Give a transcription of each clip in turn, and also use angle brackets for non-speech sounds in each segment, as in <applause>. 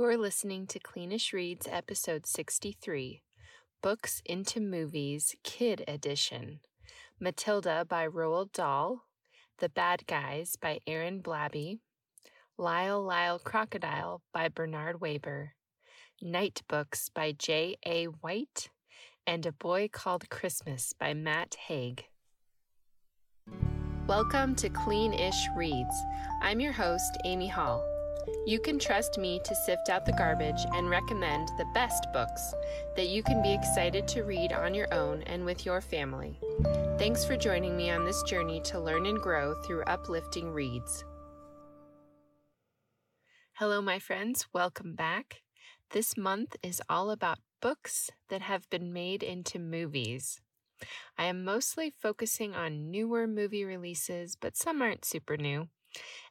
You're listening to Cleanish Reads, episode 63 Books into Movies, Kid Edition. Matilda by Roald Dahl. The Bad Guys by Aaron Blabey. Lyle Lyle Crocodile by Bernard Waber. Night Books by J. A. White. And A Boy Called Christmas by Matt Haig. Welcome to Cleanish Reads. I'm your host, Amy Hall. You can trust me to sift out the garbage and recommend the best books that you can be excited to read on your own and with your family. Thanks for joining me on this journey to learn and grow through uplifting reads. Hello, my friends. Welcome back. This month is all about books that have been made into movies. I am mostly focusing on newer movie releases, but some aren't super new.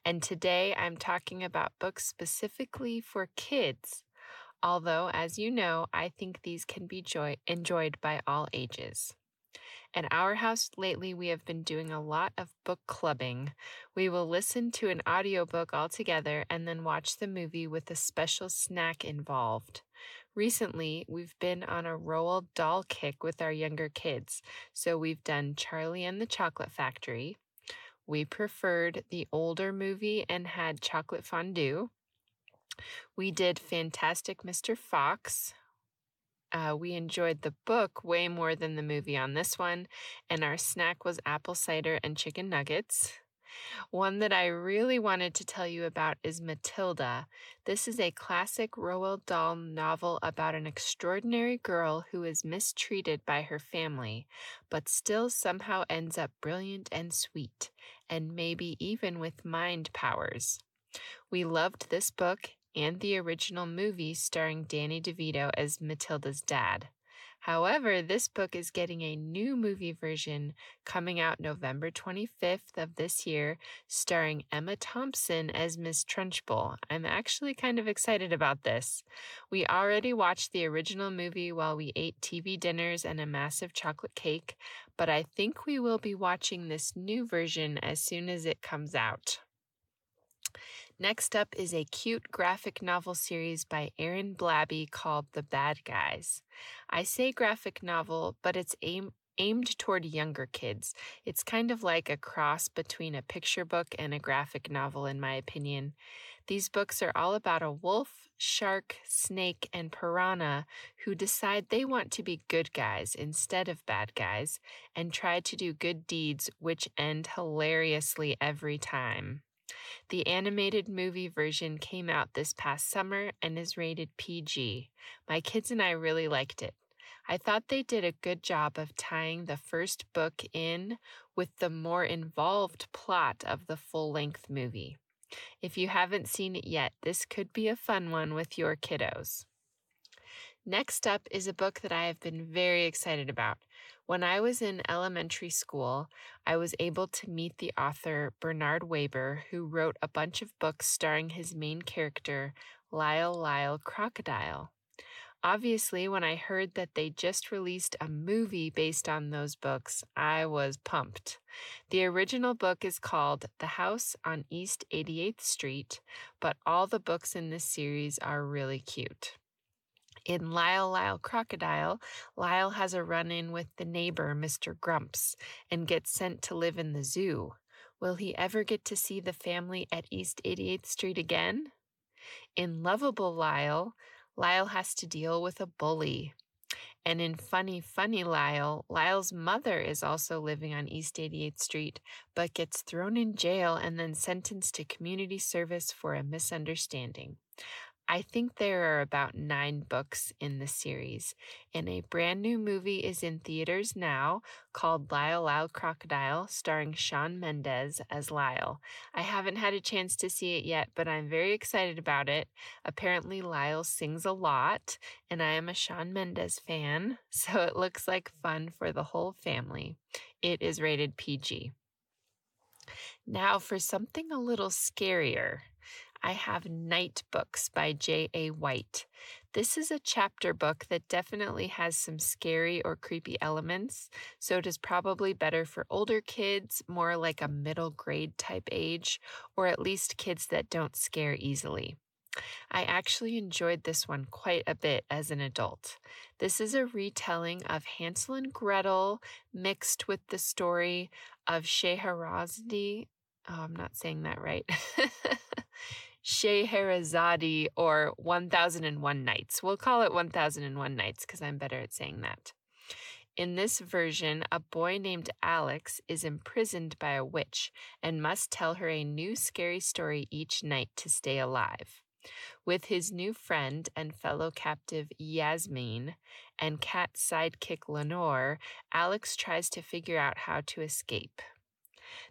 And today I'm talking about books specifically for kids, although, as you know, I think these can be joy- enjoyed by all ages. At our house lately, we have been doing a lot of book clubbing. We will listen to an audiobook all together and then watch the movie with a special snack involved. Recently, we've been on a Roald Dahl kick with our younger kids. So we've done Charlie and the Chocolate Factory, we preferred the older movie and had chocolate fondue. We did Fantastic Mr. Fox. Uh, we enjoyed the book way more than the movie on this one, and our snack was apple cider and chicken nuggets. One that I really wanted to tell you about is Matilda. This is a classic Roald Dahl novel about an extraordinary girl who is mistreated by her family, but still somehow ends up brilliant and sweet, and maybe even with mind powers. We loved this book and the original movie starring Danny DeVito as Matilda's dad. However, this book is getting a new movie version coming out November 25th of this year, starring Emma Thompson as Miss Trunchbull. I'm actually kind of excited about this. We already watched the original movie while we ate TV dinners and a massive chocolate cake, but I think we will be watching this new version as soon as it comes out. Next up is a cute graphic novel series by Aaron Blabey called The Bad Guys. I say graphic novel, but it's aim- aimed toward younger kids. It's kind of like a cross between a picture book and a graphic novel, in my opinion. These books are all about a wolf, shark, snake, and piranha who decide they want to be good guys instead of bad guys and try to do good deeds, which end hilariously every time. The animated movie version came out this past summer and is rated PG. My kids and I really liked it. I thought they did a good job of tying the first book in with the more involved plot of the full length movie. If you haven't seen it yet, this could be a fun one with your kiddos. Next up is a book that I have been very excited about. When I was in elementary school, I was able to meet the author Bernard Waber, who wrote a bunch of books starring his main character, Lyle Lyle Crocodile. Obviously, when I heard that they just released a movie based on those books, I was pumped. The original book is called The House on East 88th Street, but all the books in this series are really cute. In Lyle Lyle Crocodile, Lyle has a run in with the neighbor, Mr. Grumps, and gets sent to live in the zoo. Will he ever get to see the family at East 88th Street again? In Lovable Lyle, Lyle has to deal with a bully. And in Funny Funny Lyle, Lyle's mother is also living on East 88th Street, but gets thrown in jail and then sentenced to community service for a misunderstanding. I think there are about nine books in the series, and a brand new movie is in theaters now called Lyle Lyle Crocodile, starring Shawn Mendes as Lyle. I haven't had a chance to see it yet, but I'm very excited about it. Apparently, Lyle sings a lot, and I am a Shawn Mendes fan, <laughs> so it looks like fun for the whole family. It is rated PG. Now, for something a little scarier. I have Night Books by J.A. White. This is a chapter book that definitely has some scary or creepy elements, so it is probably better for older kids, more like a middle grade type age, or at least kids that don't scare easily. I actually enjoyed this one quite a bit as an adult. This is a retelling of Hansel and Gretel mixed with the story of Scheherazade. Oh, I'm not saying that right. <laughs> Scheherazade or 1001 Nights. We'll call it 1001 Nights because I'm better at saying that. In this version, a boy named Alex is imprisoned by a witch and must tell her a new scary story each night to stay alive. With his new friend and fellow captive Yasmin and cat sidekick Lenore, Alex tries to figure out how to escape.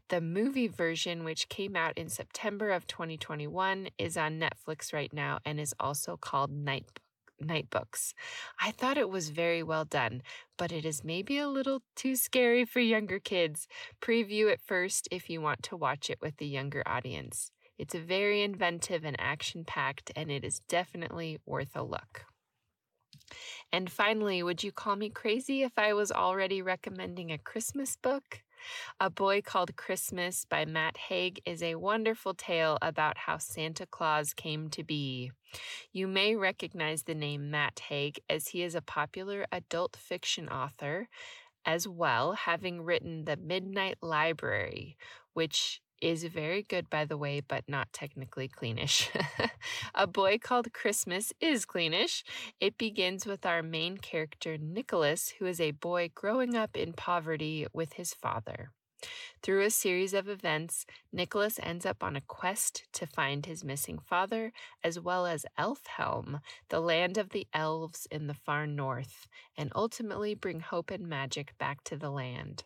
The movie version, which came out in September of 2021, is on Netflix right now and is also called Night Night Books. I thought it was very well done, but it is maybe a little too scary for younger kids. Preview it first if you want to watch it with the younger audience. It's very inventive and action packed, and it is definitely worth a look. And finally, would you call me crazy if I was already recommending a Christmas book? A Boy Called Christmas by Matt Haig is a wonderful tale about how Santa Claus came to be. You may recognize the name Matt Haig as he is a popular adult fiction author as well, having written The Midnight Library, which is very good, by the way, but not technically cleanish. <laughs> a Boy Called Christmas is cleanish. It begins with our main character, Nicholas, who is a boy growing up in poverty with his father. Through a series of events, Nicholas ends up on a quest to find his missing father, as well as Elfhelm, the land of the elves in the far north, and ultimately bring hope and magic back to the land.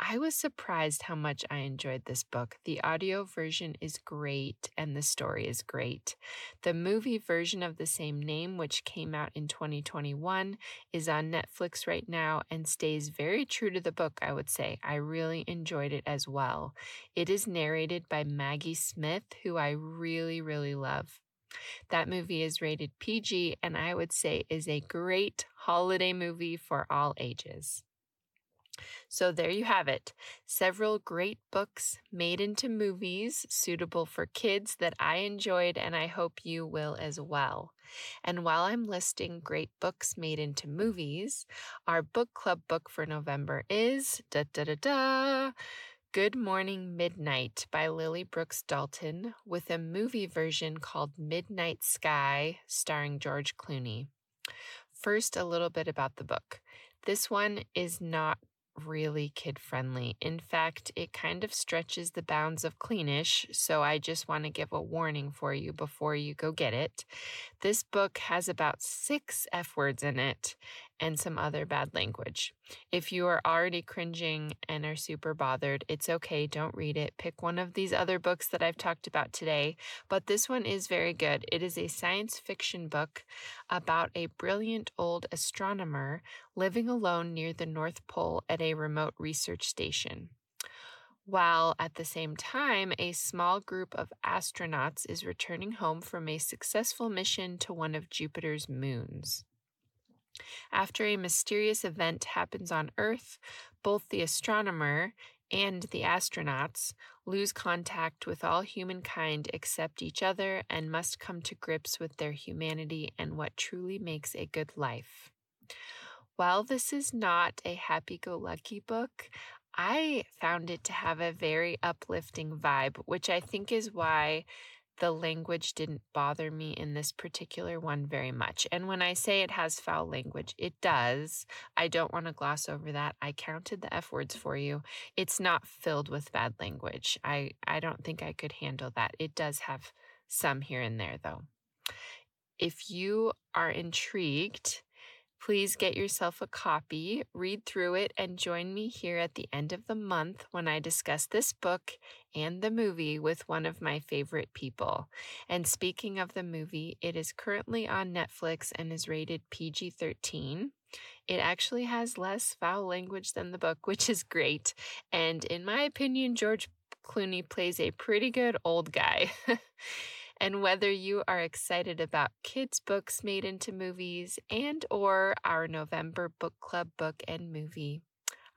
I was surprised how much I enjoyed this book. The audio version is great and the story is great. The movie version of the same name, which came out in 2021, is on Netflix right now and stays very true to the book, I would say. I really enjoyed it as well. It is narrated by Maggie Smith, who I really, really love. That movie is rated PG and I would say is a great holiday movie for all ages. So there you have it. Several great books made into movies suitable for kids that I enjoyed and I hope you will as well. And while I'm listing great books made into movies, our book club book for November is da da da da Good Morning Midnight by Lily Brooks Dalton with a movie version called Midnight Sky starring George Clooney. First, a little bit about the book. This one is not really kid friendly. In fact, it kind of stretches the bounds of cleanish, so I just want to give a warning for you before you go get it. This book has about six F words in it, and some other bad language. If you are already cringing and are super bothered, it's okay. Don't read it. Pick one of these other books that I've talked about today. But this one is very good. It is a science fiction book about a brilliant old astronomer living alone near the North Pole at a remote research station while at the same time, a small group of astronauts is returning home from a successful mission to one of Jupiter's moons. After a mysterious event happens on Earth, both the astronomer and the astronauts lose contact with all humankind except each other and must come to grips with their humanity and what truly makes a good life. While this is not a happy go lucky book, I found it to have a very uplifting vibe, which I think is why the language didn't bother me in this particular one very much. And when I say it has foul language, it does. I don't want to gloss over that. I counted the F words for you. It's not filled with bad language. I, I don't think I could handle that. It does have some here and there, though. If you are intrigued, Please get yourself a copy, read through it, and join me here at the end of the month when I discuss this book and the movie with one of my favorite people. And speaking of the movie, it is currently on Netflix and is rated PG 13. It actually has less foul language than the book, <laughs> which is great. And in my opinion, George Clooney plays a pretty good old guy. <laughs> and whether you are excited about kids books made into movies and or our November book club book and movie.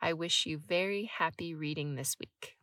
I wish you very happy reading this week.